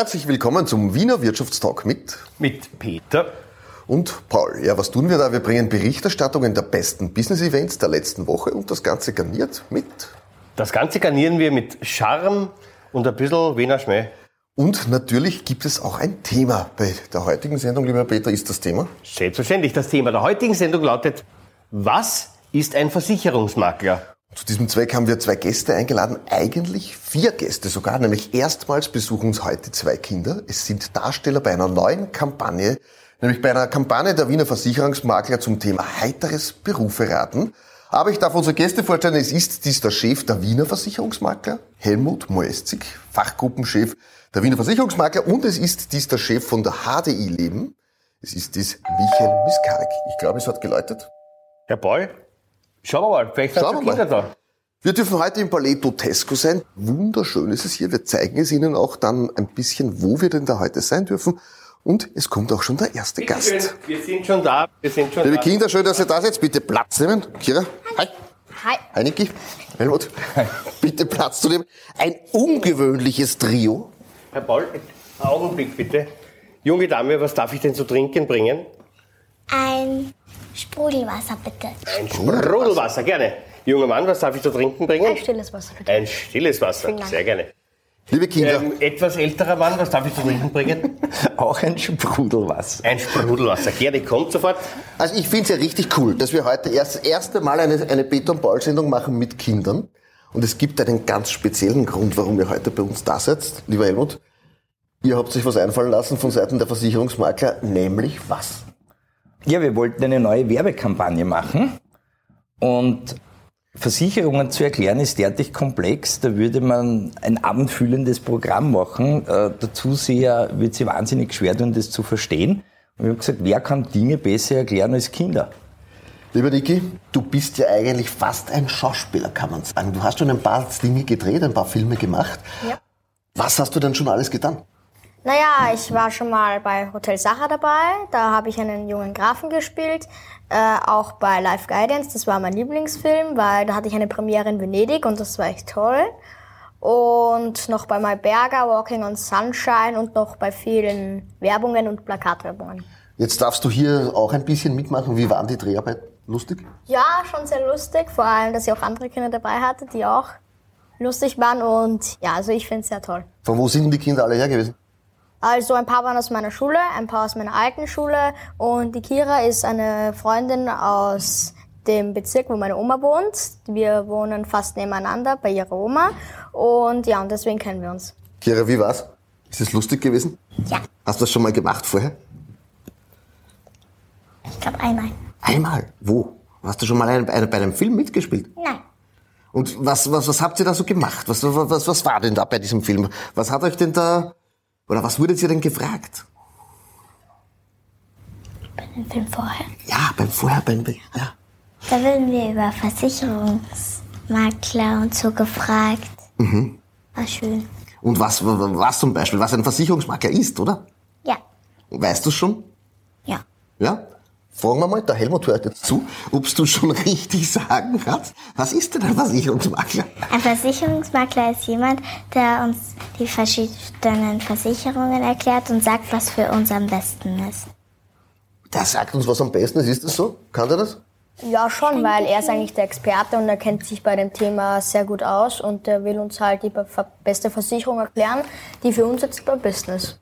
Herzlich willkommen zum Wiener Wirtschaftstalk mit mit Peter und Paul. Ja, was tun wir da? Wir bringen Berichterstattungen der besten Business-Events der letzten Woche und das Ganze garniert mit Das Ganze garnieren wir mit Charme und ein bisschen Wiener Schmäh. Und natürlich gibt es auch ein Thema bei der heutigen Sendung, lieber Peter, ist das Thema? Selbstverständlich. Das Thema der heutigen Sendung lautet, was ist ein Versicherungsmakler? Zu diesem Zweck haben wir zwei Gäste eingeladen, eigentlich vier Gäste sogar, nämlich erstmals besuchen uns heute zwei Kinder. Es sind Darsteller bei einer neuen Kampagne, nämlich bei einer Kampagne der Wiener Versicherungsmakler zum Thema heiteres Berufe raten. Aber ich darf unsere Gäste vorstellen, es ist dies der Chef der Wiener Versicherungsmakler, Helmut Moestzig, Fachgruppenchef der Wiener Versicherungsmakler und es ist dies der Chef von der HDI Leben. Es ist dies Michael Miskarek. Ich glaube, es hat geläutet. Herr Paul, Schauen wir mal, vielleicht sind Schauen wir Kinder mal. da. Wir dürfen heute im Palais Totesco sein. Wunderschön ist es hier. Wir zeigen es Ihnen auch dann ein bisschen, wo wir denn da heute sein dürfen. Und es kommt auch schon der erste Gast. Bitteschön, Wir sind schon da. Wir sind schon Liebe da. Kinder, schön, dass ihr da seid. Bitte Platz nehmen. Kira, hi. Hi. Hi, Niki. Helmut. Bitte Platz zu nehmen. Ein ungewöhnliches Trio. Herr Paul, einen Augenblick bitte. Junge Dame, was darf ich denn zu trinken bringen? Ein Sprudelwasser bitte. Ein Sprudelwasser, gerne. Junger Mann, was darf ich zu trinken bringen? Ein stilles Wasser bitte. Ein stilles Wasser, sehr gerne. Liebe Kinder, Ähm, etwas älterer Mann, was darf ich zu trinken bringen? Auch ein Sprudelwasser. Ein Sprudelwasser, gerne, kommt sofort. also ich finde es ja richtig cool, dass wir heute erst das erste Mal eine, eine Peter und Paul Sendung machen mit Kindern. Und es gibt einen ganz speziellen Grund, warum ihr heute bei uns da seid, lieber Helmut. Ihr habt sich was einfallen lassen von Seiten der Versicherungsmakler, nämlich was? Ja, wir wollten eine neue Werbekampagne machen und Versicherungen zu erklären ist derartig komplex, da würde man ein abendfüllendes Programm machen. Äh, dazu sehr, wird sie wahnsinnig schwer tun, das zu verstehen. Und wir haben gesagt, wer kann Dinge besser erklären als Kinder? Lieber Niki, du bist ja eigentlich fast ein Schauspieler, kann man sagen. Du hast schon ein paar Dinge gedreht, ein paar Filme gemacht. Ja. Was hast du denn schon alles getan? Naja, ich war schon mal bei Hotel Sacher dabei. Da habe ich einen jungen Grafen gespielt. Äh, auch bei Life Guidance, das war mein Lieblingsfilm, weil da hatte ich eine Premiere in Venedig und das war echt toll. Und noch bei My Berger, Walking on Sunshine und noch bei vielen Werbungen und Plakatwerbungen. Jetzt darfst du hier auch ein bisschen mitmachen. Wie waren die Dreharbeiten? Lustig? Ja, schon sehr lustig. Vor allem, dass ich auch andere Kinder dabei hatte, die auch lustig waren. Und ja, also ich finde es sehr toll. Von wo sind die Kinder alle her gewesen? Also ein paar waren aus meiner Schule, ein paar aus meiner alten Schule und die Kira ist eine Freundin aus dem Bezirk, wo meine Oma wohnt. Wir wohnen fast nebeneinander bei ihrer Oma und ja, und deswegen kennen wir uns. Kira, wie war's? Ist es lustig gewesen? Ja, Hast du das schon mal gemacht vorher? ich glaube einmal. Einmal. Wo? Hast du schon mal ein- ein- bei einem Film mitgespielt? Nein. Und was, was, was habt ihr da so gemacht? Was, was, was war denn da bei diesem Film? Was hat euch denn da, oder was wurdet ihr denn gefragt? Film vorher. Ja, beim Vorher, beim, ja. Da werden wir über Versicherungsmakler und so gefragt. War schön. Und was, was zum Beispiel, was ein Versicherungsmakler ist, oder? Ja. Weißt du schon? Ja. Ja? Fragen wir mal, der Helmut hört jetzt zu, ob du schon richtig sagen kannst. Was ist denn ein Versicherungsmakler? Ein Versicherungsmakler ist jemand, der uns die verschiedenen Versicherungen erklärt und sagt, was für uns am besten ist. Der sagt uns, was am besten ist. Ist das so? Kann der das? Ja, schon, weil er ist eigentlich der Experte und er kennt sich bei dem Thema sehr gut aus und er will uns halt die be- beste Versicherung erklären, die für uns jetzt am besten ist.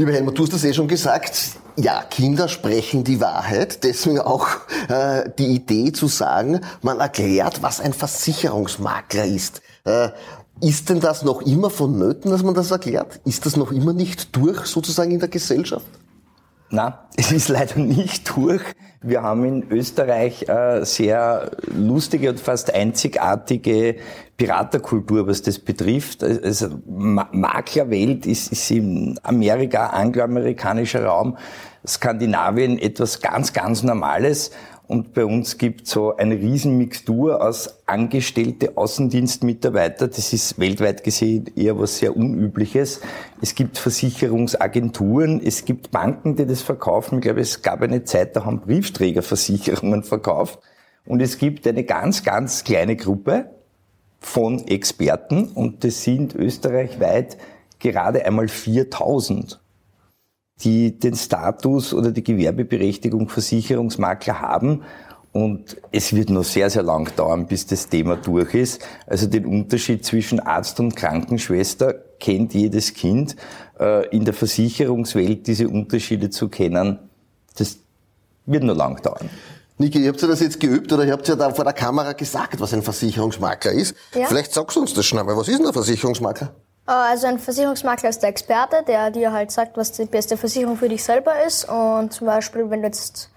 Lieber Helmut, du hast das eh schon gesagt. Ja, Kinder sprechen die Wahrheit. Deswegen auch äh, die Idee zu sagen, man erklärt, was ein Versicherungsmakler ist. Äh, ist denn das noch immer vonnöten, dass man das erklärt? Ist das noch immer nicht durch sozusagen in der Gesellschaft? Na, es ist leider nicht durch. Wir haben in Österreich äh, sehr lustige und fast einzigartige Piraterkultur, was das betrifft. Also Ma Maklerwelt ist, ist in Amerika, angloamerikanischer Raum, Skandinavien etwas ganz, ganz Normales. Und bei uns gibt so eine Riesenmixtur aus angestellte Außendienstmitarbeiter. Das ist weltweit gesehen eher was sehr Unübliches. Es gibt Versicherungsagenturen, es gibt Banken, die das verkaufen. Ich glaube, es gab eine Zeit, da haben Briefträgerversicherungen verkauft. Und es gibt eine ganz, ganz kleine Gruppe von Experten und das sind österreichweit gerade einmal 4000, die den Status oder die Gewerbeberechtigung Versicherungsmakler haben. Und es wird noch sehr, sehr lang dauern, bis das Thema durch ist. Also den Unterschied zwischen Arzt und Krankenschwester kennt jedes Kind. Äh, in der Versicherungswelt diese Unterschiede zu kennen, das wird noch lang dauern. Niki, ihr habt ja das jetzt geübt oder ihr habt ja da vor der Kamera gesagt, was ein Versicherungsmakler ist. Ja. Vielleicht sagst du uns das schnell mal. Was ist denn ein Versicherungsmakler? Äh, Also ein Versicherungsmakler ist der Experte, der dir halt sagt, was die beste Versicherung für dich selber ist. Und zum Beispiel, wenn du jetzt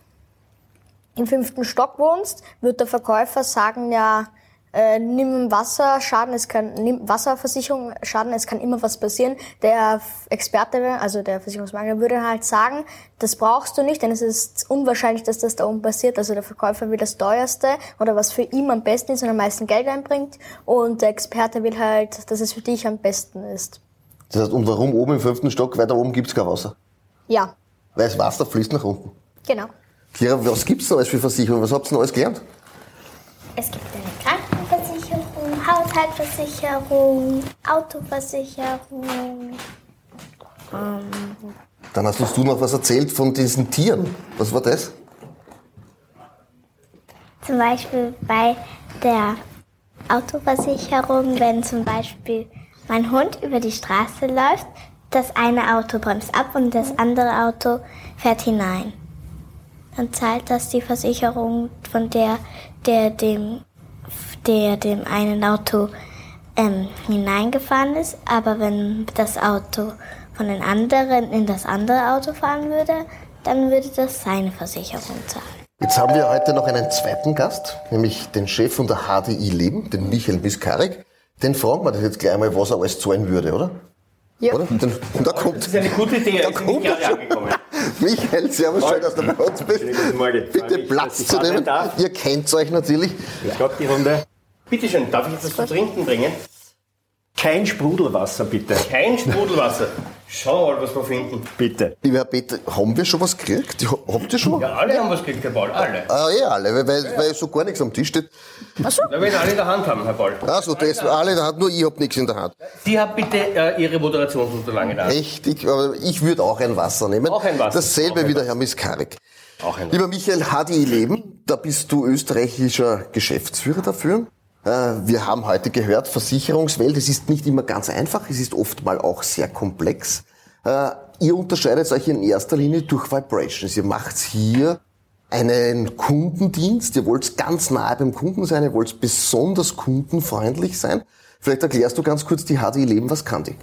im fünften Stock wohnst, wird der Verkäufer sagen, ja, äh, nimm Wasserschaden, es kann, nimm Wasserversicherung Schaden, es kann immer was passieren. Der Experte, also der Versicherungsmakler würde halt sagen, das brauchst du nicht, denn es ist unwahrscheinlich, dass das da oben passiert. Also der Verkäufer will das teuerste oder was für ihn am besten ist und am meisten Geld einbringt. Und der Experte will halt, dass es für dich am besten ist. Das heißt, und warum oben im fünften Stock? Weil da oben gibt's kein Wasser. Ja, Weil das Wasser fließt nach unten. genau. Kira, was gibt's denn alles für Versicherungen? Was habt ihr denn alles gelernt? Es gibt eine Krankenversicherung, Haushaltsversicherung, Autoversicherung. Dann hast uns du noch was erzählt von diesen Tieren. Was war das? Zum Beispiel bei der Autoversicherung, wenn zum Beispiel mein Hund über die Straße läuft, das eine Auto bremst ab und das andere Auto fährt hinein. Dann zahlt das die Versicherung von der, der dem, der dem einen Auto ähm, hineingefahren ist. Aber wenn das Auto von den anderen in das andere Auto fahren würde, dann würde das seine Versicherung zahlen. Jetzt haben wir heute noch einen zweiten Gast, nämlich den Chef von der HDI Leben, den Michael Miskarek. Den fragen wir das jetzt gleich mal, was er alles zahlen würde, oder? Ja. Oder? Den, da kommt, Das ist eine gute Idee, Da ist kommt nicht er gerade schon. Angekommen. Michael, servus, schön, dass du bei uns bist. Morgen. Bitte mich, Platz zu nehmen. Ihr kennt euch natürlich. Ich glaube, die Runde. Bitte schön, darf ich jetzt was zu trinken bringen? Kein Sprudelwasser, bitte. Kein Sprudelwasser. Schau mal, was wir finden. Bitte. Lieber Herr Peter, haben wir schon was gekriegt? Ja, Habt ihr schon? Ja, alle haben was gekriegt, Herr Paul, alle. Ah, eh alle, weil, weil, weil so gar nichts am Tisch steht. Na, wenn alle in der Hand haben, Herr Paul. Also, das, alle in der Hand, nur ich hab nichts in der Hand. Sie haben bitte äh, Ihre Moderationsunterlagen in der Hand. Richtig, aber ich würde auch ein Wasser nehmen. Auch ein Wasser. Dasselbe Auch wie der Wasser. Herr Miskarek. Auch ein Lieber Michael, HDI Leben, da bist du österreichischer Geschäftsführer dafür. Äh, Wir haben heute gehört, Versicherungswelt, es ist nicht immer ganz einfach, es ist oft mal auch sehr komplex. Äh, Ihr unterscheidet euch in erster Linie durch Vibrations. Ihr macht hier einen Kundendienst, ihr wollt ganz nahe beim Kunden sein, ihr wollt besonders kundenfreundlich sein. Vielleicht erklärst du ganz kurz die HDI Leben, was kann die?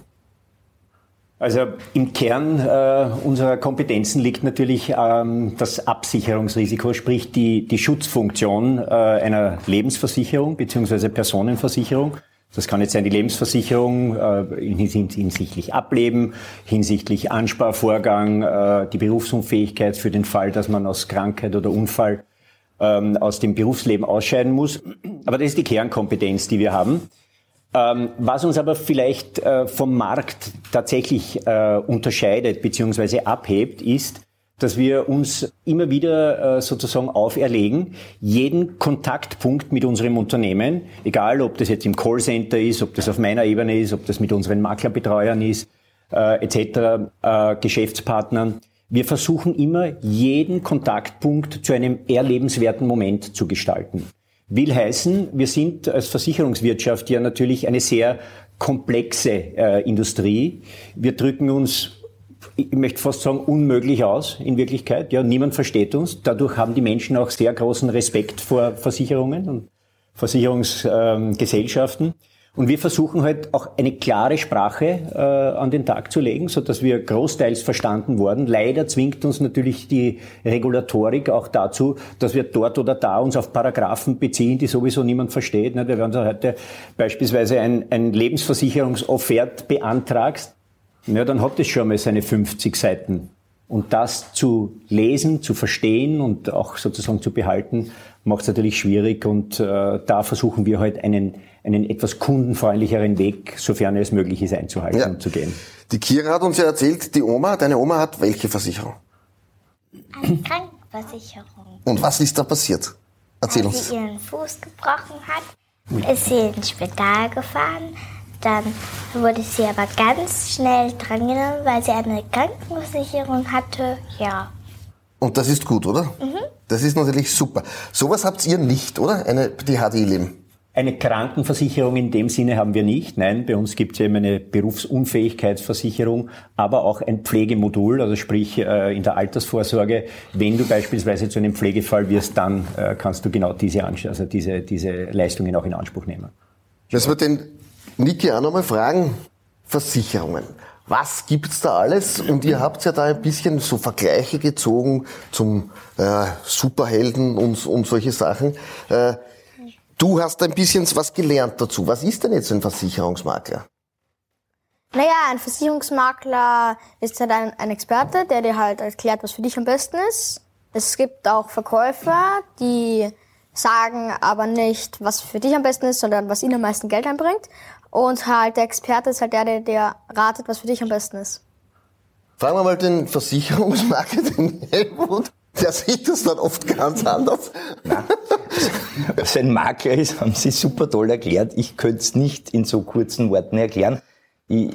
Also im Kern äh, unserer Kompetenzen liegt natürlich ähm, das Absicherungsrisiko, sprich die, die Schutzfunktion äh, einer Lebensversicherung beziehungsweise Personenversicherung. Das kann jetzt sein die Lebensversicherung äh, hins- hinsichtlich Ableben, hinsichtlich Ansparvorgang, äh, die Berufsunfähigkeit für den Fall, dass man aus Krankheit oder Unfall ähm, aus dem Berufsleben ausscheiden muss. Aber das ist die Kernkompetenz, die wir haben. Ähm, was uns aber vielleicht äh, vom Markt tatsächlich äh, unterscheidet bzw. abhebt, ist, dass wir uns immer wieder äh, sozusagen auferlegen, jeden Kontaktpunkt mit unserem Unternehmen, egal ob das jetzt im Callcenter ist, ob das auf meiner Ebene ist, ob das mit unseren Maklerbetreuern ist, äh, etc., äh, Geschäftspartnern, wir versuchen immer, jeden Kontaktpunkt zu einem erlebenswerten Moment zu gestalten. Will heißen, wir sind als Versicherungswirtschaft ja natürlich eine sehr komplexe äh, Industrie. Wir drücken uns, ich möchte fast sagen, unmöglich aus in Wirklichkeit. Ja, niemand versteht uns. Dadurch haben die Menschen auch sehr großen Respekt vor Versicherungen und Versicherungsgesellschaften. Und wir versuchen halt auch eine klare Sprache äh, an den Tag zu legen, so dass wir großteils verstanden worden. Leider zwingt uns natürlich die Regulatorik auch dazu, dass wir dort oder da uns auf Paragraphen beziehen, die sowieso niemand versteht. Ne? Wenn du heute beispielsweise ein, ein Lebensversicherungsoffert beantragst, ja, dann hat es schon mal seine 50 Seiten. Und das zu lesen, zu verstehen und auch sozusagen zu behalten, macht es natürlich schwierig. Und äh, da versuchen wir halt einen, einen etwas kundenfreundlicheren Weg, sofern es möglich ist, einzuhalten Ja. und zu gehen. Die Kira hat uns ja erzählt, die Oma, deine Oma hat welche Versicherung? Eine Krankenversicherung. Und was ist da passiert? Erzähl Als uns. sie ihren Fuß gebrochen hat, ist sie ins Spital gefahren. Dann wurde sie aber ganz schnell drangenommen, weil sie eine Krankenversicherung hatte. Ja. Und das ist gut, oder? Mhm. Das ist natürlich super. Sowas habt ihr nicht, oder? Eine, die HDI-Leben. Eine Krankenversicherung in dem Sinne haben wir nicht. Nein, bei uns gibt es eben eine Berufsunfähigkeitsversicherung, aber auch ein Pflegemodul, also sprich äh, in der Altersvorsorge. Wenn du beispielsweise zu einem Pflegefall wirst, dann äh, kannst du genau diese, also diese, diese Leistungen auch in Anspruch nehmen. Lass wir den Niki auch nochmal fragen. Versicherungen. Was gibt's da alles? Und ihr habt ja da ein bisschen so Vergleiche gezogen zum äh, Superhelden und, und solche Sachen. Äh, Du hast ein bisschen was gelernt dazu. Was ist denn jetzt ein Versicherungsmakler? Naja, ein Versicherungsmakler ist halt ein, ein, Experte, der dir halt erklärt, was für dich am besten ist. Es gibt auch Verkäufer, die sagen aber nicht, was für dich am besten ist, sondern was ihnen am meisten Geld einbringt. Und halt der Experte ist halt der, der dir ratet, was für dich am besten ist. Fragen wir mal den Versicherungsmakler, den Helmut. Der sieht das dann oft ganz anders. Nein. Was ein Makler ist, haben Sie super toll erklärt. Ich könnte es nicht in so kurzen Worten erklären. Ich,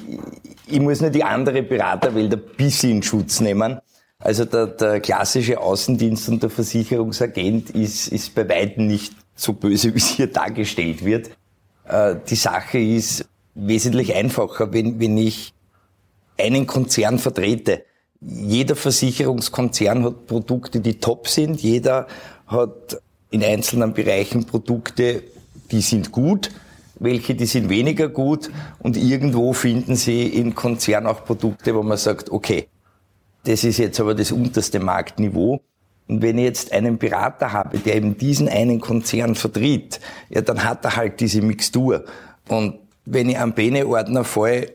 ich muss nur die andere Beraterwelt ein bisschen in Schutz nehmen. Also der, der klassische Außendienst und der Versicherungsagent ist, ist bei weitem nicht so böse, wie es hier dargestellt wird. Äh, die Sache ist wesentlich einfacher, wenn, wenn ich einen Konzern vertrete jeder Versicherungskonzern hat Produkte, die top sind. Jeder hat in einzelnen Bereichen Produkte, die sind gut, welche, die sind weniger gut. Und irgendwo finden Sie im Konzern auch Produkte, wo man sagt, okay, das ist jetzt aber das unterste Marktniveau. Und wenn ich jetzt einen Berater habe, der eben diesen einen Konzern vertritt, ja, dann hat er halt diese Mixtur. Und wenn ich am Bene-Ordner fall,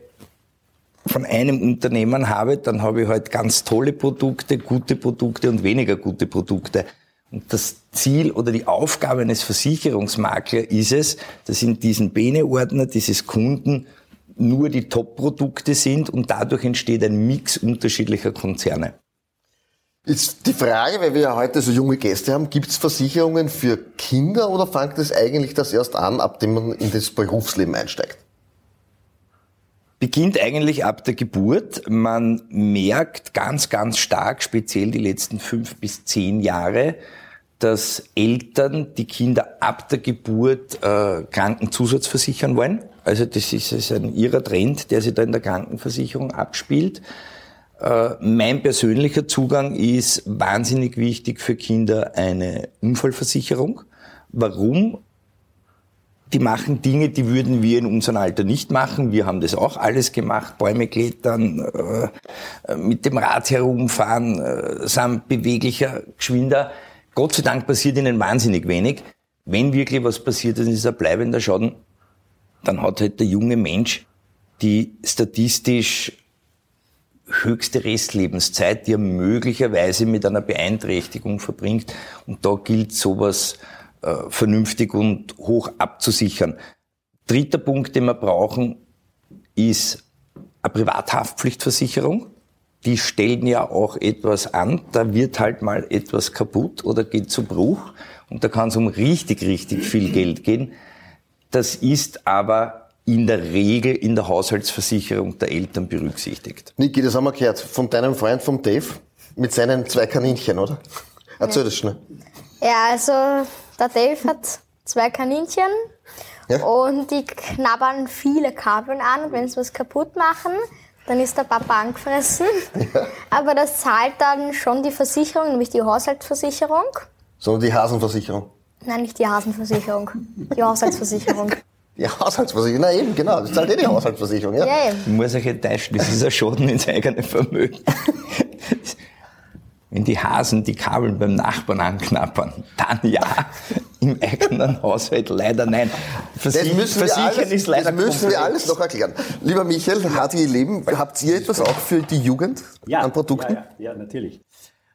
von einem Unternehmen habe, dann habe ich halt ganz tolle Produkte, gute Produkte und weniger gute Produkte. Und das Ziel oder die Aufgabe eines Versicherungsmaklers ist es, dass in diesen Bene-Ordner dieses Kunden nur die Top-Produkte sind und dadurch entsteht ein Mix unterschiedlicher Konzerne. Ist die Frage, weil wir ja heute so junge Gäste haben, gibt es Versicherungen für Kinder oder fängt es eigentlich das erst an, ab dem man in das Berufsleben einsteigt? beginnt eigentlich ab der Geburt. Man merkt ganz, ganz stark, speziell die letzten fünf bis zehn Jahre, dass Eltern die Kinder ab der Geburt äh, Krankenzusatz versichern wollen. Also das ist, ist ein irrer Trend, der sich da in der Krankenversicherung abspielt. Äh, mein persönlicher Zugang ist wahnsinnig wichtig für Kinder eine Unfallversicherung. Warum? die machen Dinge, die würden wir in unserem Alter nicht machen. Wir haben das auch alles gemacht, Bäume klettern, äh, mit dem Rad herumfahren, äh, sind beweglicher, geschwinder. Gott sei Dank passiert ihnen wahnsinnig wenig. Wenn wirklich was passiert, dann ist ein bleibender Schaden. Dann hat halt der junge Mensch die statistisch höchste Restlebenszeit, die er möglicherweise mit einer Beeinträchtigung verbringt. Und da gilt sowas äh, vernünftig und hoch abzusichern. Dritter Punkt, den wir brauchen, ist eine Privathaftpflichtversicherung. Die stellen ja auch etwas an. Da wird halt mal etwas kaputt oder geht zu Bruch. Und da kann es um richtig, richtig viel Geld gehen. Das ist aber in der Regel in der Haushaltsversicherung der Eltern berücksichtigt. Niki, das haben wir gehört von deinem Freund, vom Dave, mit seinen zwei Kaninchen, oder? Erzähl das schnell. Ja, also der Dave hat zwei Kaninchen ja. und die knabbern viele Kabeln an und wenn sie was kaputt machen, dann ist der Papa angefressen. Ja. Aber das zahlt dann schon die Versicherung, nämlich die Haushaltsversicherung. Sondern die Hasenversicherung? Nein, nicht die Hasenversicherung, die Haushaltsversicherung. Die Haushaltsversicherung, na eben, genau. Das zahlt eh die Haushaltsversicherung, ja? ja eben. Ich muss euch enttäuschen, das ist ein Schaden ins eigene Vermögen. wenn die Hasen die Kabel beim Nachbarn anknappern, dann ja. Im eigenen Haushalt leider nein. Versich das müssen Versichern alles, ist leider Das müssen wir alles noch erklären. Lieber Michael, HTI Leben, habt ihr etwas auch für die Jugend ja, an Produkten? Ja, ja, ja natürlich.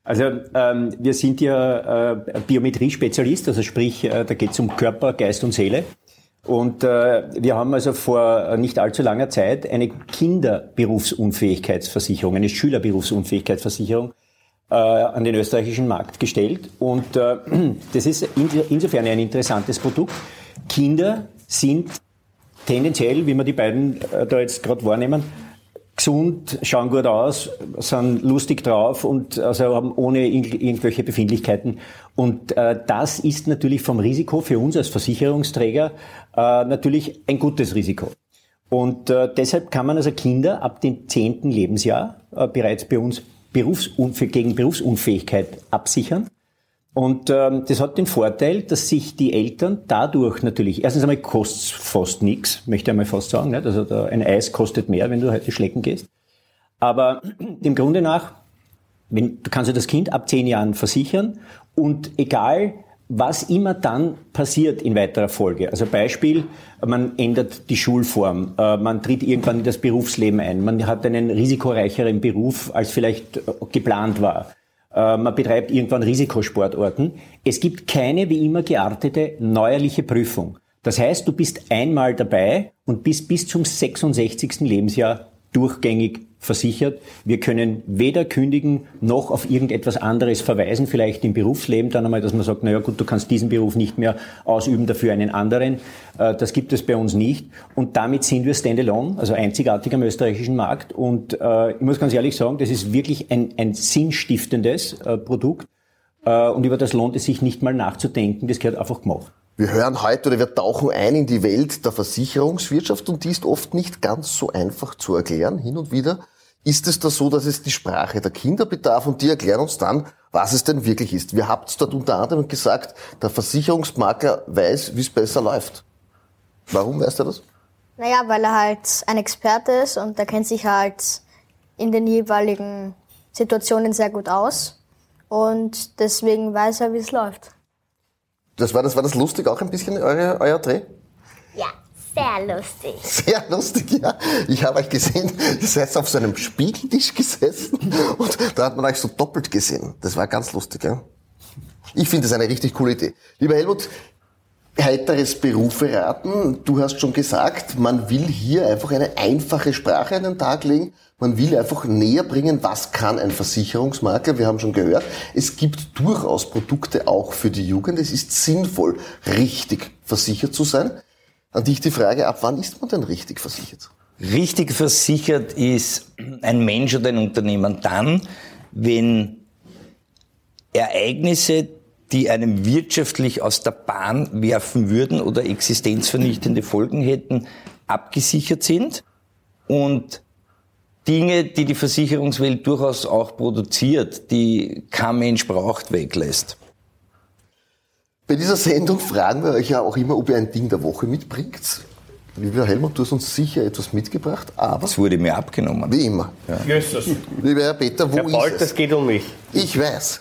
Also ähm, wir sind ja äh, Biometrie-Spezialist, also sprich, äh, da geht es um Körper, Geist und Seele. Und äh, wir haben also vor nicht allzu langer Zeit eine Kinderberufsunfähigkeitsversicherung, eine Schülerberufsunfähigkeitsversicherung äh, an den österreichischen Markt gestellt. Und äh, das ist insofern ein interessantes Produkt. Kinder sind tendenziell, wie wir die beiden äh, da jetzt gerade wahrnehmen, gesund, schauen gut aus, sind lustig drauf und also haben ohne irgendwelche Befindlichkeiten. Und äh, das ist natürlich vom Risiko für uns als Versicherungsträger äh, natürlich ein gutes Risiko. Und äh, deshalb kann man also Kinder ab dem zehnten Lebensjahr äh, bereits bei uns Berufsunf gegen Berufsunfähigkeit absichern. Und ähm, das hat den Vorteil, dass sich die Eltern dadurch natürlich, erstens einmal kostet fast nichts, möchte ich einmal fast sagen. Nicht? Also da, ein Eis kostet mehr, wenn du heute schlecken gehst. Aber dem Grunde nach, wenn, du kannst ja das Kind ab zehn Jahren versichern und egal, was immer dann passiert in weiterer Folge. Also Beispiel, man ändert die Schulform, äh, man tritt irgendwann in das Berufsleben ein, man hat einen risikoreicheren Beruf, als vielleicht geplant war. Äh, man betreibt irgendwann Risikosportorten. Es gibt keine wie immer geartete neuerliche Prüfung. Das heißt, du bist einmal dabei und bist bis zum 66. Lebensjahr durchgängig versichert. Wir können weder kündigen noch auf irgendetwas anderes verweisen, vielleicht im Berufsleben dann einmal, dass man sagt, naja gut, du kannst diesen Beruf nicht mehr ausüben, dafür einen anderen. Äh, das gibt es bei uns nicht. Und damit sind wir standalone, also einzigartig am österreichischen Markt. Und äh, ich muss ganz ehrlich sagen, das ist wirklich ein, ein sinnstiftendes äh, Produkt. Und über das lohnt es sich nicht mal nachzudenken. Das gehört einfach gemacht. Wir hören heute oder wir tauchen ein in die Welt der Versicherungswirtschaft und die ist oft nicht ganz so einfach zu erklären. Hin und wieder ist es da so, dass es die Sprache der Kinder bedarf und die erklären uns dann, was es denn wirklich ist. Wir habt dort unter anderem gesagt, der Versicherungsmakler weiß, wie es besser läuft. Warum weiß er das? Naja, weil er halt ein Experte ist und er kennt sich halt in den jeweiligen Situationen sehr gut aus und deswegen weiß er, wie es läuft. Das war das, war das lustig auch ein bisschen, eure, euer Dreh? Ja, sehr lustig. Sehr lustig, ja. Ich habe euch gesehen, ihr seid auf so einem Spiegeltisch gesessen und da hat man euch so doppelt gesehen. Das war ganz lustig, ja. Ich finde das eine richtig coole Idee. Lieber Helmut, heiteres Berufe raten. Du hast schon gesagt, man will hier einfach eine einfache Sprache an den Tag legen. Man will einfach näher bringen, was kann ein Versicherungsmakler. Wir haben schon gehört, es gibt durchaus Produkte auch für die Jugend. Es ist sinnvoll, richtig versichert zu sein. An dich die Frage, ab wann ist man denn richtig versichert? Richtig versichert ist ein Mensch oder ein Unternehmen dann, wenn Ereignisse, die einem wirtschaftlich aus der Bahn werfen würden oder existenzvernichtende Folgen hätten, abgesichert sind und Dinge, die die Versicherungswelt durchaus auch produziert, die kein Mensch braucht, weglässt. Bei dieser Sendung fragen wir euch ja auch immer, ob ihr ein Ding der Woche mitbringt. Lieber Helmut, du hast uns sicher etwas mitgebracht, aber... Es wurde mir abgenommen. Wie immer. Ja. Jesus. Lieber Herr Peter, wo Herr Bolt, ist es? das geht um mich. Ich weiß.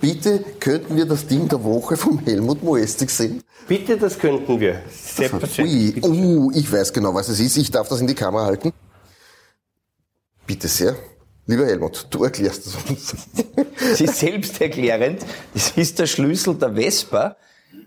Bitte könnten wir das Ding der Woche vom Helmut Moestig sehen? Bitte, das könnten wir. Ui, Selbstverständlich. uh, ich weiß genau, was es ist. Ich darf das in die Kamera halten. Bitte sehr. Lieber Helmut, du erklärst es uns. Es ist selbsterklärend. Das ist der Schlüssel der Vespa.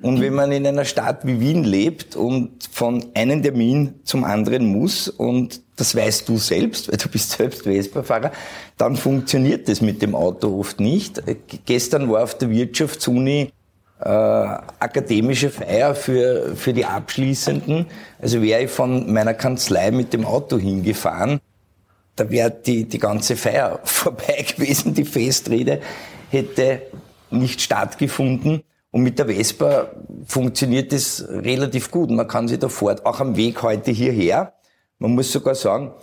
Und wenn man in einer Stadt wie Wien lebt und von einem Termin zum anderen muss, und das weißt du selbst, weil du bist selbst Vespa-Fahrer, dann funktioniert das mit dem Auto oft nicht. Gestern war auf der Wirtschaftsuni äh, akademische Feier für, für die Abschließenden. Also wäre ich von meiner Kanzlei mit dem Auto hingefahren, da wäre die, die ganze Feier vorbei gewesen, die Festrede hätte nicht stattgefunden. Und mit der Vespa funktioniert das relativ gut. Man kann sich da fort, auch am Weg heute hierher, man muss sogar sagen,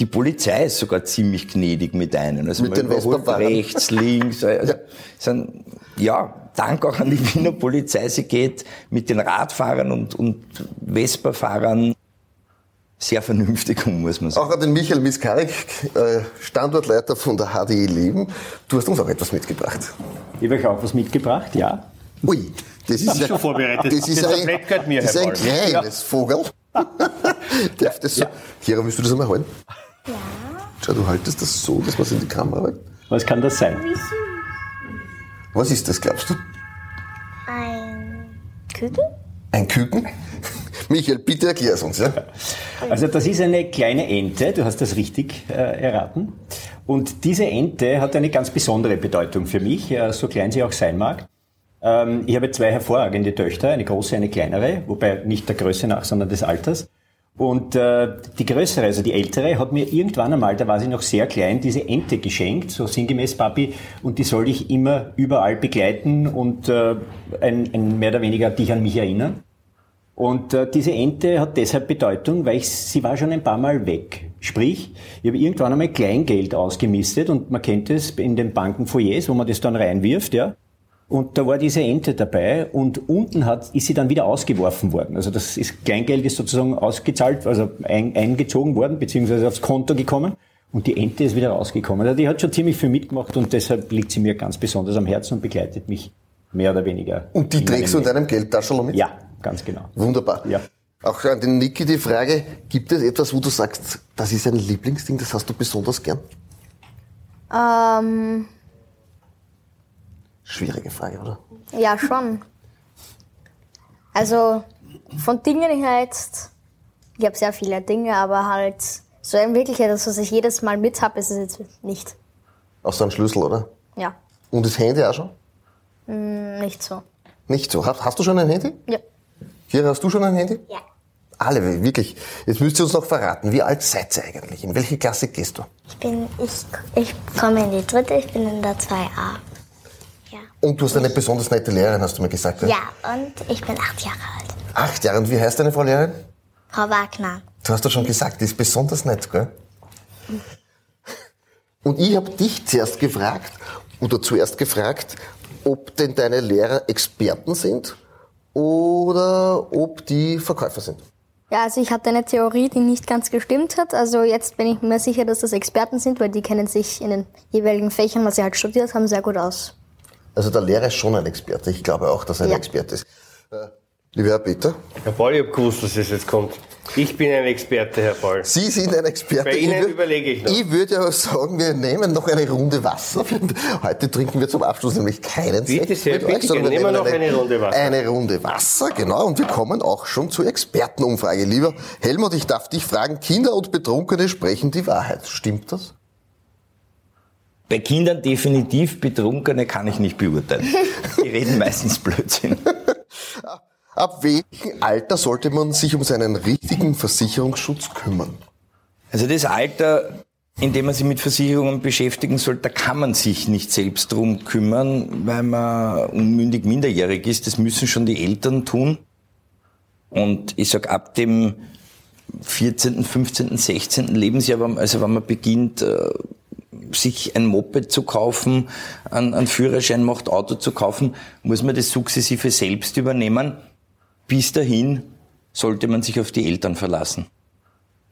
die Polizei ist sogar ziemlich gnädig mit einem. Also Mit man den überholt Vespa-Fahrern. rechts, links. Also Ja. sind, ja, Dank auch an die Wiener Polizei. Sie geht mit den Radfahrern und, und Vespa-Fahrern sehr vernünftig um, muss man sagen. Auch an den Michael Miskarik, äh, Standortleiter von der HDI Leben. Du hast uns auch etwas mitgebracht. Ich habe euch auch was mitgebracht, ja. Ui, das ist hab ich schon vorbereitet. Das ist Das ein, mir, das ist ein kleines Vogel. Darf das so? Kira, willst du das einmal halten? Ja. Schau, du haltest das so, dass man es in die Kamera hält. Was kann das sein? Was ist das, glaubst du? Ein Küken? Ein Küken? Michael, bitte erklär es uns. Ja? Also das ist eine kleine Ente, du hast das richtig äh, erraten. Und diese Ente hat eine ganz besondere Bedeutung für mich, äh, so klein sie auch sein mag. Ähm, ich habe zwei hervorragende Töchter, eine große, eine kleinere, wobei nicht der Größe nach, sondern des Alters. Und äh, die größere, also die ältere, hat mir irgendwann einmal, da war sie noch sehr klein, diese Ente geschenkt, so sinngemäß Papi, und die soll ich immer überall begleiten und äh, ein, ein mehr oder weniger dich an mich erinnern. Und äh, diese Ente hat deshalb Bedeutung, weil ich, sie war schon ein paar Mal weg. Sprich, ich habe irgendwann einmal Kleingeld ausgemistet und man kennt es in den Bankenfoyers, wo man das dann reinwirft, ja. Und da war diese Ente dabei und unten hat, ist sie dann wieder ausgeworfen worden. Also das ist, Kleingeld ist sozusagen ausgezahlt, also ein, eingezogen worden, beziehungsweise aufs Konto gekommen. Und die Ente ist wieder rausgekommen. Also die hat schon ziemlich viel mitgemacht und deshalb liegt sie mir ganz besonders am Herzen und begleitet mich mehr oder weniger. Und die trägst du in deinem Geldtaschel mit? Ja, ganz genau. Wunderbar. Ja. Auch an den Niki die Frage, gibt es etwas, wo du sagst, das ist ein Lieblingsding, das hast du besonders gern? Ähm, Schwierige Frage, oder? ja, schon. Also, von Dingen her jetzt, ich habe sehr viele Dinge, aber halt, so in Wirklichkeit, das, was ich jedes Mal mit habe, ist es jetzt nicht. Auch so ein Schlüssel, oder? Ja, Und das Handy auch schon? nicht so. Nicht so. Hast, hast du schon ein Handy? Ja. Kira, hast du schon ein Handy? Ja. Alle, wirklich. Jetzt müsst ihr uns noch verraten, wie alt seid ihr eigentlich? In welche Klasse gehst du? Ich bin, ich, ich komme in die dritte, ich bin in der 2a. Ja. Und du hast eine besonders nette Lehrerin, hast du mir gesagt. Ja, und ich bin acht Jahre alt. Acht Jahre. Und wie heißt deine Frau Lehrerin? Frau Wagner. Du hast doch schon gesagt, die ist besonders nett, gell? Und ich habe dich zuerst gefragt, oder zuerst gefragt, ob denn deine Lehrer Experten sind oder ob die Verkäufer sind. Ja, also ich hatte eine Theorie, die nicht ganz gestimmt hat. Also jetzt bin ich mir sicher, dass das Experten sind, weil die kennen sich in den jeweiligen Fächern, was sie halt studiert haben, sehr gut aus. Also der Lehrer ist schon ein Experte. Ich glaube auch, dass er ein Ja. Experte ist. Äh, lieber Herr Peter, Herr Paul, ich habe gewusst, dass es jetzt kommt. Ich bin ein Experte, Herr Paul. Sie sind ein Experte. Bei Ihnen Ich überlege ich noch. Ich würde ja sagen, wir nehmen noch eine Runde Wasser. Heute trinken wir zum Abschluss nämlich keinen Bitte Sekt sehr, mit bitte euch, sondern gern. wir Nehmen noch eine Runde Wasser. Eine Runde Wasser, genau. Und wir kommen auch schon zur Expertenumfrage. Lieber Helmut, ich darf dich fragen, Kinder und Betrunkene sprechen die Wahrheit. Stimmt das? Bei Kindern definitiv, Betrunkene kann ich nicht beurteilen. Die reden meistens Blödsinn. Ab welchem Alter sollte man sich um seinen richtigen Versicherungsschutz kümmern? Also das Alter, in dem man sich mit Versicherungen beschäftigen soll, da kann man sich nicht selbst drum kümmern, weil man unmündig minderjährig ist. Das müssen schon die Eltern tun. Und ich sag ab dem 14., 15., 16. Lebensjahr, also wenn man beginnt, äh, sich ein Moped zu kaufen, einen Führerschein macht, Auto zu kaufen, muss man das sukzessive selbst übernehmen. Bis dahin sollte man sich auf die Eltern verlassen.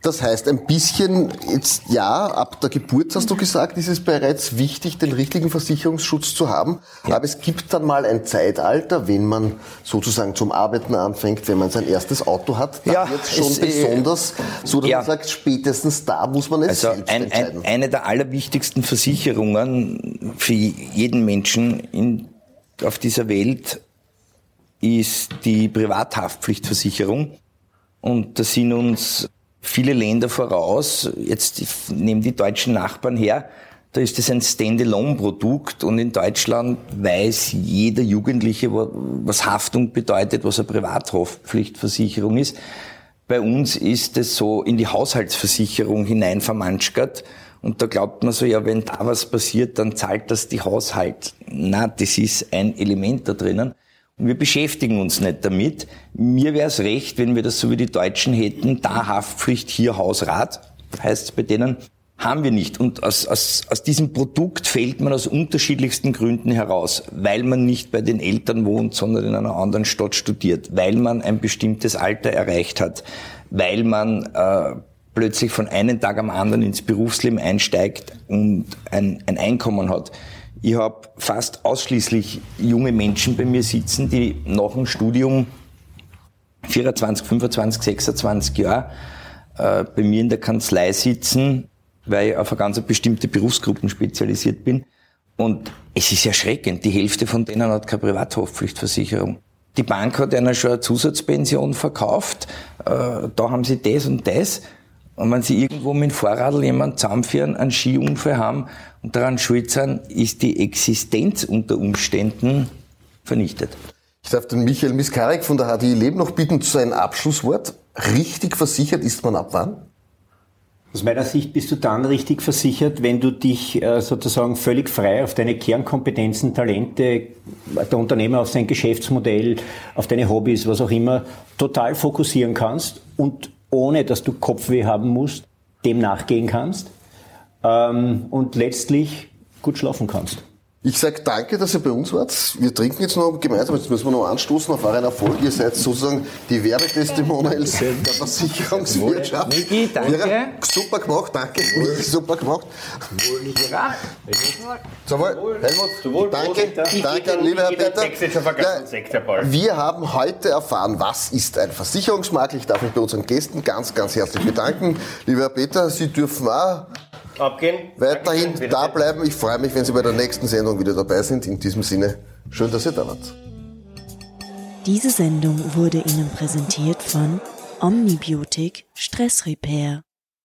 Das heißt, ein bisschen jetzt, ja, ab der Geburt hast du gesagt, ist es bereits wichtig, den richtigen Versicherungsschutz zu haben. Aber es gibt dann mal ein Zeitalter, wenn man sozusagen zum Arbeiten anfängt, wenn man sein erstes Auto hat, da Ja, wird schon es, äh, besonders, so dass ja. man sagt, spätestens da muss man es Also selbst ein, entscheiden. ein, eine der allerwichtigsten Versicherungen für jeden Menschen in, auf dieser Welt ist die Privathaftpflichtversicherung. Und da sind uns viele Länder voraus. Jetzt ich nehme die deutschen Nachbarn her. Da ist es ein Standalone-Produkt und in Deutschland weiß jeder Jugendliche, wa- was Haftung bedeutet, was eine Privathaftpflichtversicherung ist. Bei uns ist es so in die Haushaltsversicherung hinein vermanschgert. Und da glaubt man so, ja, wenn da was passiert, dann zahlt das die Haushalt. Na, das ist ein Element da drinnen. Und wir beschäftigen uns nicht damit. Mir wäre es recht, wenn wir das so wie die Deutschen hätten, da Haftpflicht, hier Hausrat, heißt es bei denen, haben wir nicht. Und aus, aus, aus diesem Produkt fällt man aus unterschiedlichsten Gründen heraus, weil man nicht bei den Eltern wohnt, sondern in einer anderen Stadt studiert, weil man ein bestimmtes Alter erreicht hat, weil man äh, plötzlich von einem Tag am anderen ins Berufsleben einsteigt und ein, ein Einkommen hat. Ich habe fast ausschließlich junge Menschen bei mir sitzen, die nach dem Studium 24, 25, 26 Jahre äh, bei mir in der Kanzlei sitzen, weil ich auf eine ganz bestimmte Berufsgruppen spezialisiert bin. Und es ist erschreckend, die Hälfte von denen hat keine Privathaftpflichtversicherung. Die Bank hat einer schon eine Zusatzpension verkauft, äh, da haben sie das und das. Und wenn sie irgendwo mit dem Fahrradl jemand zusammenführen, einen Skiunfall haben und daran schuld sind, ist die Existenz unter Umständen vernichtet. Ich darf den Michael Miskarek von der HDI Leben noch bitten zu einem Abschlusswort. Richtig versichert ist man ab wann? Aus meiner Sicht bist du dann richtig versichert, wenn du dich äh, sozusagen völlig frei auf deine Kernkompetenzen, Talente, der Unternehmer auf sein Geschäftsmodell, auf deine Hobbys, was auch immer, total fokussieren kannst und ohne, dass du Kopfweh haben musst, dem nachgehen kannst ähm, und letztlich gut schlafen kannst. Ich sage danke, dass ihr bei uns wart. Wir trinken jetzt noch gemeinsam, jetzt müssen wir noch anstoßen auf euren Erfolg. Ihr seid sozusagen die Werbetestimonials der Versicherungswirtschaft. Niki, danke. Ja, super gemacht, danke. Niki, super gemacht. Zum Wohl. Helmut, danke, danke, lieber Herr Peter. Ja, wir haben heute erfahren, was ist ein Versicherungsmakler. Ich darf mich bei unseren Gästen ganz, ganz herzlich bedanken. Lieber Herr Peter, Sie dürfen auch Abgehen. weiterhin da bleiben. Ich freue mich, wenn Sie bei der nächsten Sendung wieder dabei sind. In diesem Sinne, schön, dass ihr da wart. Diese Sendung wurde Ihnen präsentiert von Omnibiotik Stress Repair.